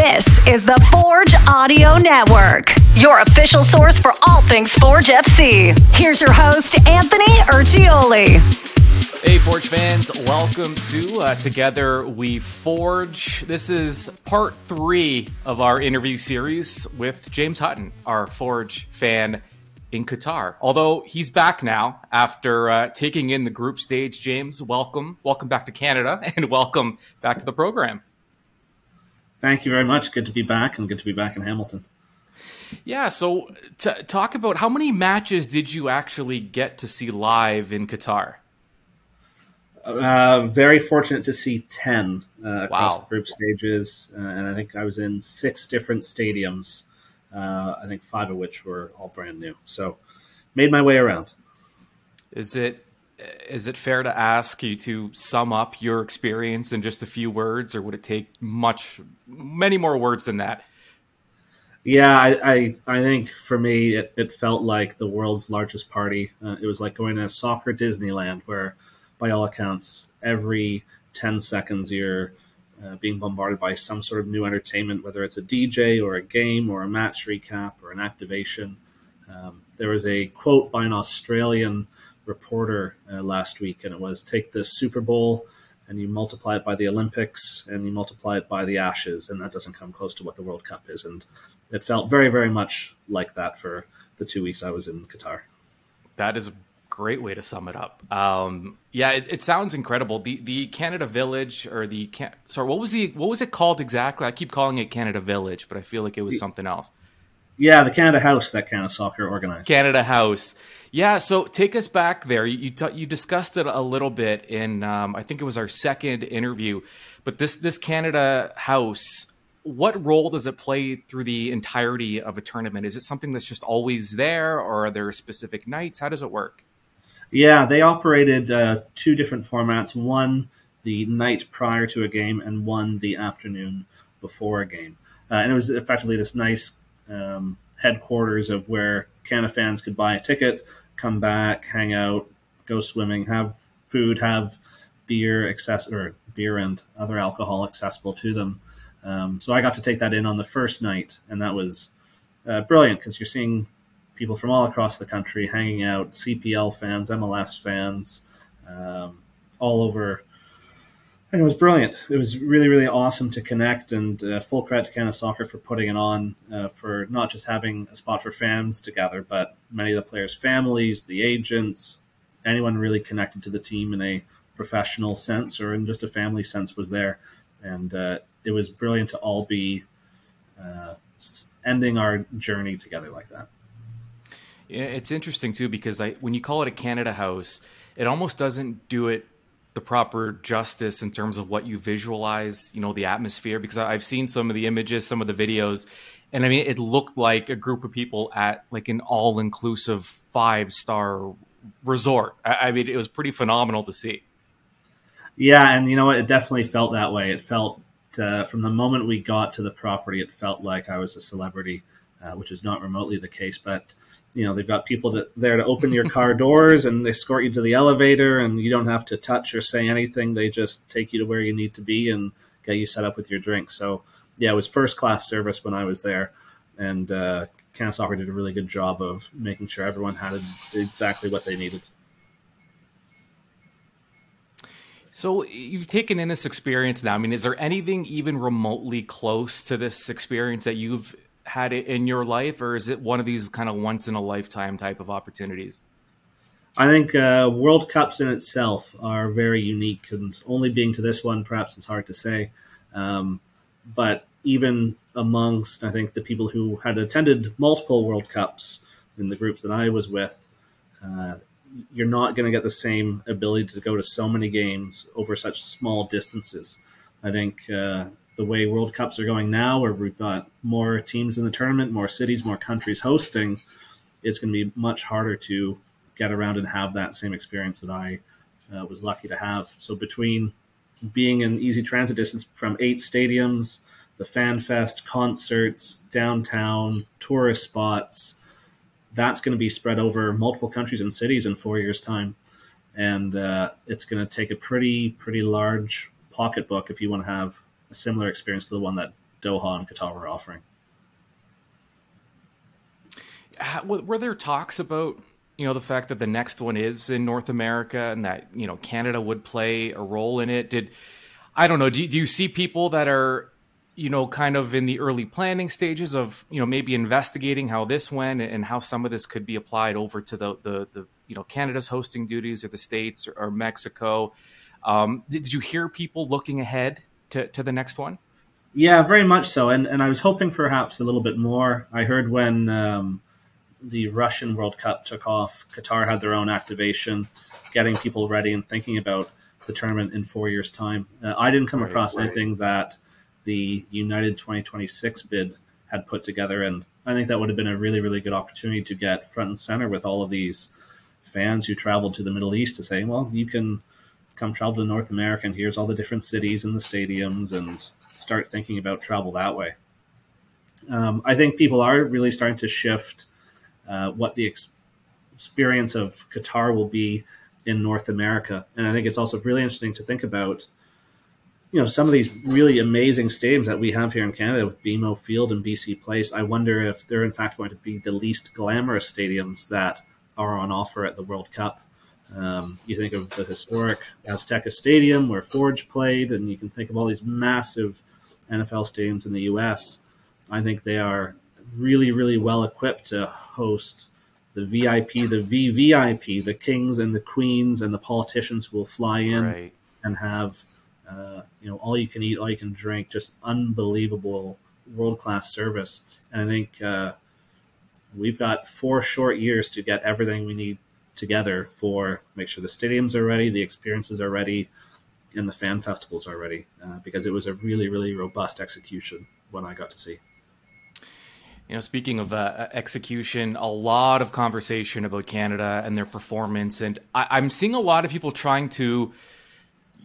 This is the Forge Audio Network, your official source for all things Forge FC. Here's your host, Anthony Urciuoli. Hey, Forge fans, welcome to uh, Together We Forge. This is part three of our interview series with James Hutton, our Forge fan in Qatar. Although he's back now after uh, taking in the group stage. James, welcome. Welcome back to Canada and welcome back to the program. Thank you very much. Good to be back and good to be back in Hamilton. Yeah, so t- talk about how many matches did you actually get to see live in Qatar? Uh, very fortunate to see 10 uh, across Wow. the group stages. Uh, and I think I was in six different stadiums, uh, I think five of which were all brand new. So made my way around. Is it is it fair to ask you to sum up your experience in just a few words, or would it take much many more words than that? Yeah, I, I, I think for me, it, it felt like the world's largest party. Uh, it was like going to soccer Disneyland, where, by all accounts, every 10 seconds you're uh, being bombarded by some sort of new entertainment, whether it's a DJ or a game or a match recap or an activation. Um, there was a quote by an Australian reporter uh, last week, and it was take the Super Bowl and you multiply it by the Olympics and you multiply it by the Ashes, and that doesn't come close to what the World Cup is. And it felt very, very much like that for the two weeks I was in Qatar. That is a great way to sum it up. Um, yeah, it, it sounds incredible. The the Canada Village or the Can- sorry, what was the what was it called exactly? I keep calling it Canada Village, but I feel like it was something else. Yeah, the Canada House that kind of soccer organized. Canada House. Yeah, so take us back there. You you, ta- you discussed it a little bit in um, I think it was our second interview, but this this Canada House. What role does it play through the entirety of a tournament? Is it something that's just always there, or are there specific nights? How does it work? Yeah, they operated uh, two different formats one the night prior to a game, and one the afternoon before a game. Uh, and it was effectively this nice um, headquarters of where Canada fans could buy a ticket, come back, hang out, go swimming, have food, have beer access or beer and other alcohol accessible to them. Um, so I got to take that in on the first night, and that was uh, brilliant because you're seeing people from all across the country hanging out, CPL fans, MLS fans, um, all over. And it was brilliant. It was really, really awesome to connect, and uh, full credit to Canada Soccer for putting it on, uh, for not just having a spot for fans to gather, but many of the players' families, the agents, anyone really connected to the team in a professional sense or in just a family sense was there. And uh, it was brilliant to all be uh, ending our journey together like that. Yeah, it's interesting too because I when you call it a Canada House, it almost doesn't do it the proper justice in terms of what you visualize, you know, the atmosphere. Because I've seen some of the images, some of the videos, and I mean, it looked like a group of people at like an all-inclusive five-star resort. I, I mean, it was pretty phenomenal to see. Yeah, and you know what? It definitely felt that way. It felt uh, from the moment we got to the property, it felt like I was a celebrity, uh, which is not remotely the case. But you know, they've got people that, there to open your car doors and they escort you to the elevator, and you don't have to touch or say anything. They just take you to where you need to be and get you set up with your drink. So yeah, it was first class service when I was there, and uh, Canada Soccer did a really good job of making sure everyone had exactly what they needed. So you've taken in this experience now. I mean, is there anything even remotely close to this experience that you've had it in your life, or is it one of these kind of once in a lifetime type of opportunities? I think uh, World Cups in itself are very unique, and only being to this one, perhaps it's hard to say. Um, but even amongst, I think, the people who had attended multiple World Cups in the groups that I was with, uh, you're not going to get the same ability to go to so many games over such small distances. I think uh, the way World Cups are going now, where we've got more teams in the tournament, more cities, more countries hosting, it's going to be much harder to get around and have that same experience that I uh, was lucky to have. So between being in easy transit distance from eight stadiums, the fan fest, concerts, downtown, tourist spots, that's going to be spread over multiple countries and cities in four years' time, and uh, it's going to take a pretty pretty large pocketbook if you want to have a similar experience to the one that Doha and Qatar were offering. Were there talks about you know the fact that the next one is in North America and that you know Canada would play a role in it? Did I don't know? Do, do you see people that are you know kind of in the early planning stages of you know maybe investigating how this went and how some of this could be applied over to the the, the you know Canada's hosting duties or the states or, or Mexico? Um, did, did you hear people looking ahead to, to the next one? Yeah, very much so. And and I was hoping perhaps a little bit more. I heard when um, the Russian World Cup took off, Qatar had their own activation, getting people ready and thinking about the tournament in four years' time. Uh, I didn't come right, across right. anything that the United 2026 bid had put together, and I think that would have been a really, really good opportunity to get front and center with all of these fans who traveled to the Middle East to say, well, you can come travel to North America, and here's all the different cities and the stadiums, and start thinking about travel that way. Um, I think people are really starting to shift uh, what the ex- experience of Qatar will be in North America. And I think it's also really interesting to think about, you know, some of these really amazing stadiums that we have here in Canada with BMO Field and BC Place. I wonder if they're in fact going to be the least glamorous stadiums that are on offer at the World Cup. Um, you think of the historic Azteca Stadium where Forge played, and you can think of all these massive NFL stadiums in the U.S. I think they are really, really well equipped to host the VIP, the VVIP, the kings and the queens and the politicians who will fly in right. and have, uh, you know, all you can eat, all you can drink, just unbelievable world class service. And I think uh, we've got four short years to get everything we need together for make sure the stadiums are ready, the experiences are ready, and the fan festivals are ready. Uh, because it was a really, really robust execution when I got to see. You know, speaking of uh, execution, a lot of conversation about Canada and their performance, and I, am seeing a lot of people trying to.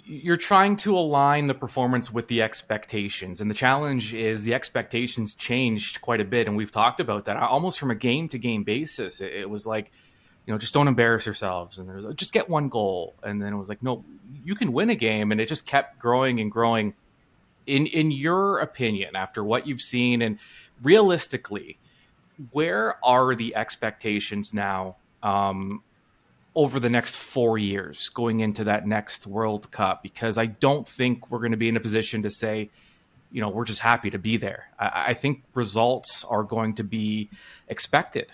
You're trying to align the performance with the expectations, and the challenge is the expectations changed quite a bit, and we've talked about that almost from a game to game basis. It, it was like, you know, just don't embarrass yourselves, and just get one goal, and then it was like, no, you can win a game, and it just kept growing and growing in in your opinion, after what you've seen, and realistically, where are the expectations now um, over the next four years going into that next World Cup? Because I don't think we're going to be in a position to say, you know, we're just happy to be there. I, I think results are going to be expected.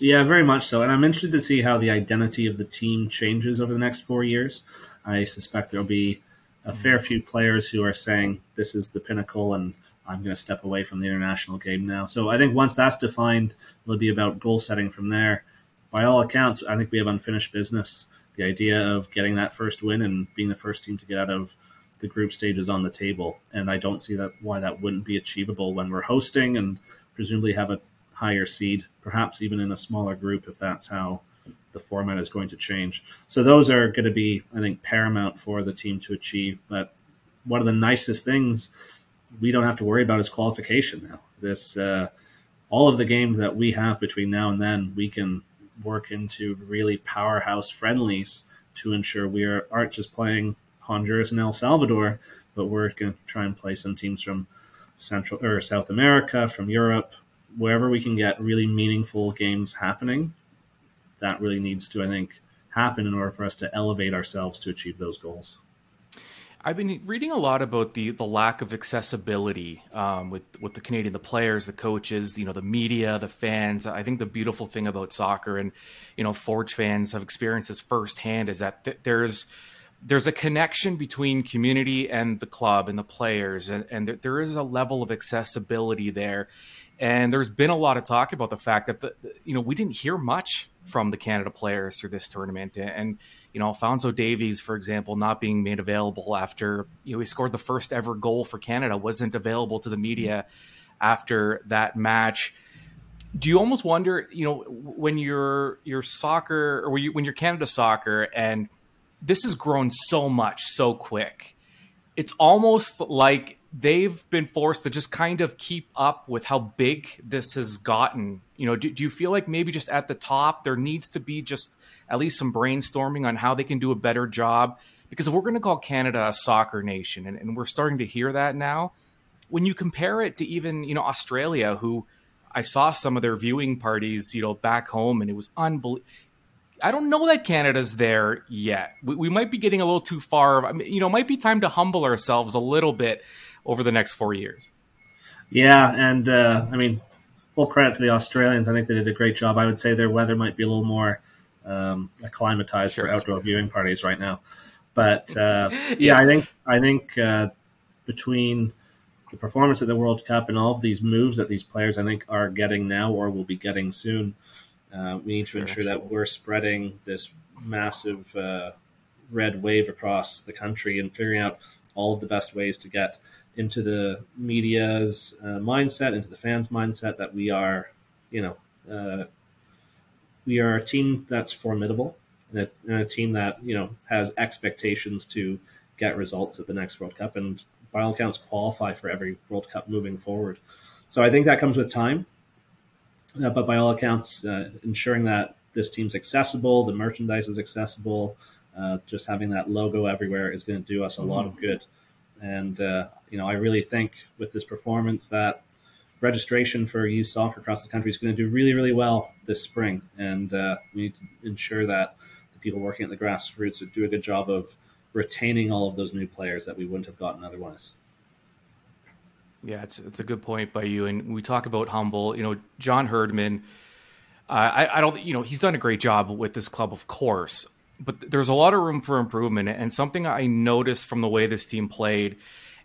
Yeah, very much so. And I'm interested to see how the identity of the team changes over the next four years. I suspect there'll be a fair few players who are saying this is the pinnacle and I'm going to step away from the international game now. So I think once that's defined, it'll be about goal setting from there. By all accounts, I think we have unfinished business. The idea of getting that first win and being the first team to get out of the group stages on the table, and I don't see that why that wouldn't be achievable when we're hosting and presumably have a higher seed, perhaps even in a smaller group if that's how the format is going to change. So those are going to be, I think, paramount for the team to achieve. But one of the nicest things we don't have to worry about is qualification now. This uh, all of the games that we have between now and then, we can work into really powerhouse friendlies to ensure we are, aren't just playing Honduras and El Salvador, but we're going to try and play some teams from Central or South America, from Europe, wherever we can get really meaningful games happening that really needs to, I think, happen in order for us to elevate ourselves to achieve those goals. I've been reading a lot about the the lack of accessibility um, with with the Canadian, the players, the coaches, you know, the media, the fans. I think the beautiful thing about soccer and you know, Forge fans have experienced this firsthand is that th- there's there's a connection between community and the club and the players, and, and there, there is a level of accessibility there. And there's been a lot of talk about the fact that the, the, you know we didn't hear much from the Canada players through this tournament, and you know Alfonso Davies, for example, not being made available after you know he scored the first ever goal for Canada, wasn't available to the media after that match. Do you almost wonder, you know, when you're your soccer or when, you, when you're Canada soccer, and this has grown so much so quick, it's almost like they've been forced to just kind of keep up with how big this has gotten. You know, do, do, you feel like maybe just at the top there needs to be just at least some brainstorming on how they can do a better job? Because if we're going to call Canada a soccer nation, and, and we're starting to hear that now, when you compare it to even you know Australia, who I saw some of their viewing parties, you know, back home, and it was unbelievable. I don't know that Canada's there yet. We, we, might be getting a little too far. I mean, you know, it might be time to humble ourselves a little bit over the next four years. Yeah, and uh, I mean, full credit to the Australians. I think they did a great job. I would say their weather might be a little more um, acclimatized sure. for outdoor viewing parties right now. But uh, yeah. yeah. I think I think uh, between the performance at the World Cup and all of these moves that these players I think are getting now or will be getting soon, uh, we need to ensure that we're spreading this massive uh, red wave across the country and figuring out all of the best ways to get into the media's uh, mindset, into the fans' mindset that we are, you know, uh, we are a team that's formidable and a, and a, team that you know has expectations to get results at the next World Cup and by all accounts qualify for every World Cup moving forward. So I think that comes with time, uh, but by all accounts, uh, ensuring that this team's accessible, the merchandise is accessible, uh, just having that logo everywhere is going to do us a lot of mm-hmm. good. And uh, you know, I really think with this performance that registration for youth soccer across the country is going to do really, really well this spring. And uh, we need to ensure that the people working at the grassroots do a good job of retaining all of those new players that we wouldn't have gotten otherwise. Yeah, it's it's a good point by you. And we talk about humble. You know, John Herdman. Uh, I, I don't. You know, he's done a great job with this club, of course but there's a lot of room for improvement. And something I noticed from the way this team played,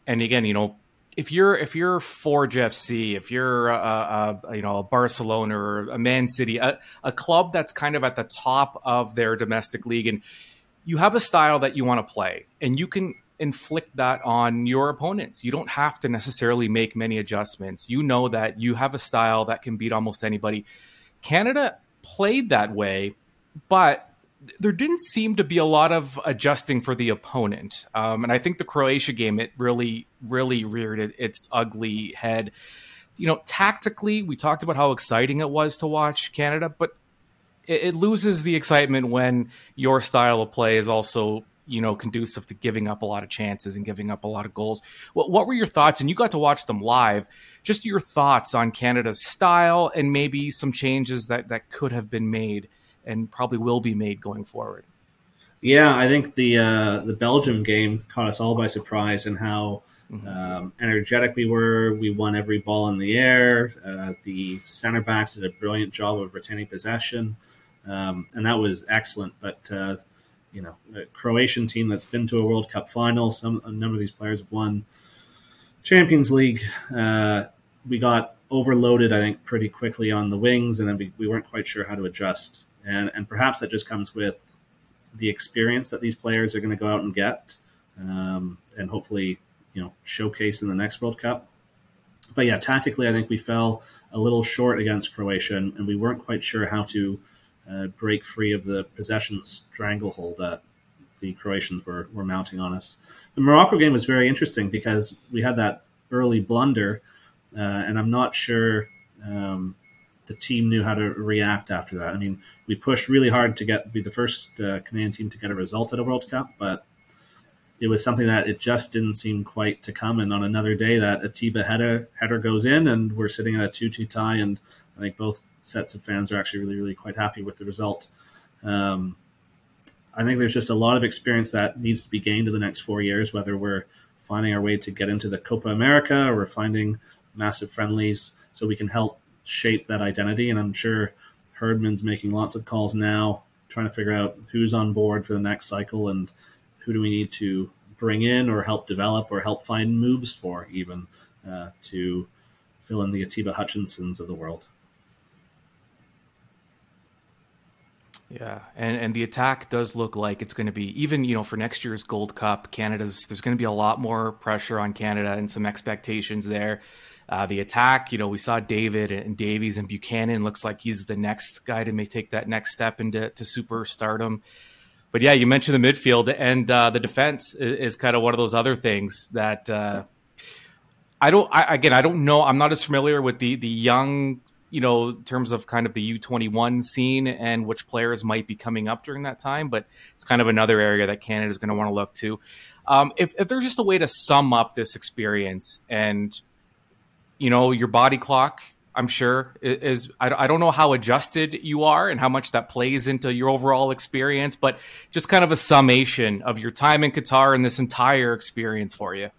and again, you know, if you're if you're Forge FC, if you're a, a, you know a Barcelona or a Man City, a, a club that's kind of at the top of their domestic league, and you have a style that you want to play, and you can inflict that on your opponents. You don't have to necessarily make many adjustments. You know that you have a style that can beat almost anybody. Canada played that way, but there didn't seem to be a lot of adjusting for the opponent. Um, and I think the Croatia game, it really, really reared it, its ugly head. You know, tactically, we talked about how exciting it was to watch Canada, but it, it loses the excitement when your style of play is also, you know, conducive to giving up a lot of chances and giving up a lot of goals. What, what were your thoughts? And you got to watch them live. Just your thoughts on Canada's style and maybe some changes that, that could have been made and probably will be made going forward. Yeah, I think the uh, the Belgium game caught us all by surprise and how mm-hmm. um, energetic we were. We won every ball in the air. Uh, the center backs did a brilliant job of retaining possession, um, and that was excellent. But uh, you know, a Croatian team that's been to a World Cup final. Some a number of these players have won Champions League. Uh, we got overloaded, I think, pretty quickly on the wings, and then we, we weren't quite sure how to adjust and and perhaps that just comes with the experience that these players are going to go out and get, um, and hopefully you know showcase in the next World Cup. But yeah, tactically, I think we fell a little short against Croatia, and, we weren't quite sure how to uh, break free of the possession stranglehold that the Croatians were, were mounting on us. The Morocco game was very interesting because we had that early blunder, uh, and I'm not sure um, the team knew how to react after that. I mean, we pushed really hard to get be the first uh, Canadian team to get a result at a World Cup, but it was something that it just didn't seem quite to come. And on another day, that Atiba header header goes in, and we're sitting at a two-two tie. And I think both sets of fans are actually really, really quite happy with the result. Um, I think there's just a lot of experience that needs to be gained in the next four years, whether we're finding our way to get into the Copa America or we're finding massive friendlies so we can help shape that identity. And I'm sure Herdman's making lots of calls now, trying to figure out who's on board for the next cycle and who do we need to bring in or help develop or help find moves for, even uh, to fill in the Atiba Hutchinsons of the world. Yeah, and and the attack does look like it's going to be even you know for next year's Gold Cup, Canada's there's going to be a lot more pressure on Canada and some expectations there. Uh, the attack, you know, we saw David and Davies and Buchanan looks like he's the next guy to may take that next step into to superstardom. But yeah, you mentioned the midfield and uh, the defense is, is, kind of one of those other things that uh, I don't. I, again, I don't know. I'm not as familiar with the the young, you know, in terms of kind of the U21 scene and which players might be coming up during that time. But it's kind of another area that Canada is going to want to look to. Um, if, if there's just a way to sum up this experience and you know, your body clock, I'm sure, is, I, don't know how adjusted you are and how much that plays into your overall experience, but just kind of a summation of your time in Qatar and this entire experience for you.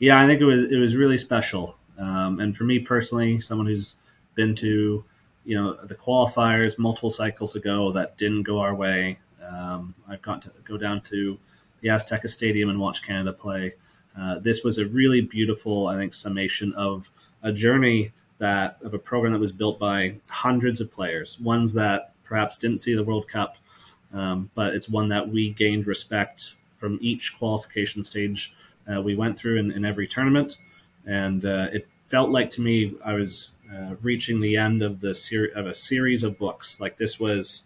Yeah, I think it was it was really special. Um, and for me personally, someone who's been to you know the qualifiers multiple cycles ago that didn't go our way. Um, I've got to go down to the Azteca Stadium and watch Canada play. Uh, this was a really beautiful, I think, summation of a journey that of a program that was built by hundreds of players, ones that perhaps didn't see the World Cup, um, but it's one that we gained respect from each qualification stage uh, we went through in, in every tournament, and uh, it felt like to me I was uh, reaching the end of the ser- of a series of books. Like this was,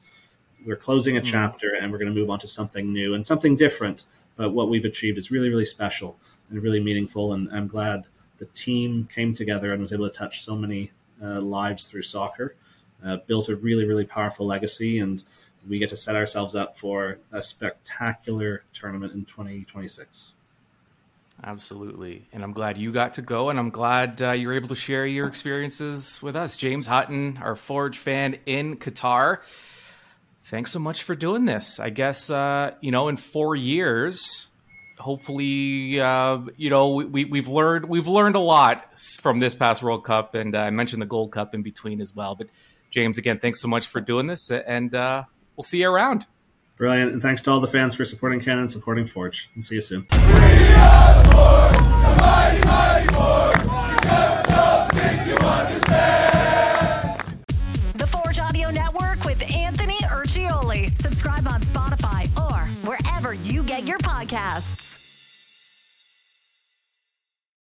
we're closing a mm. chapter and we're going to move on to something new and something different. But what we've achieved is really, really special and really meaningful. And I'm glad the team came together and was able to touch so many uh, lives through soccer, uh, built a really, really powerful legacy, and we get to set ourselves up for a spectacular tournament in 2026. Absolutely. And I'm glad you got to go, and I'm glad uh, you're able to share your experiences with us. James Hutton, our Forge fan in Qatar. Thanks so much for doing this. I guess, uh, you know, in four years, hopefully, uh, you know, we, we've learned we've learned a lot from this past World Cup, and uh, I mentioned the Gold Cup in between as well. But James, again, thanks so much for doing this, and uh, we'll see you around. Brilliant, and thanks to all the fans for supporting Canon, and supporting Forge. And see you soon. The Forge Audio Network with Anthony Urciuoli. Subscribe on Spotify or wherever you get your podcasts.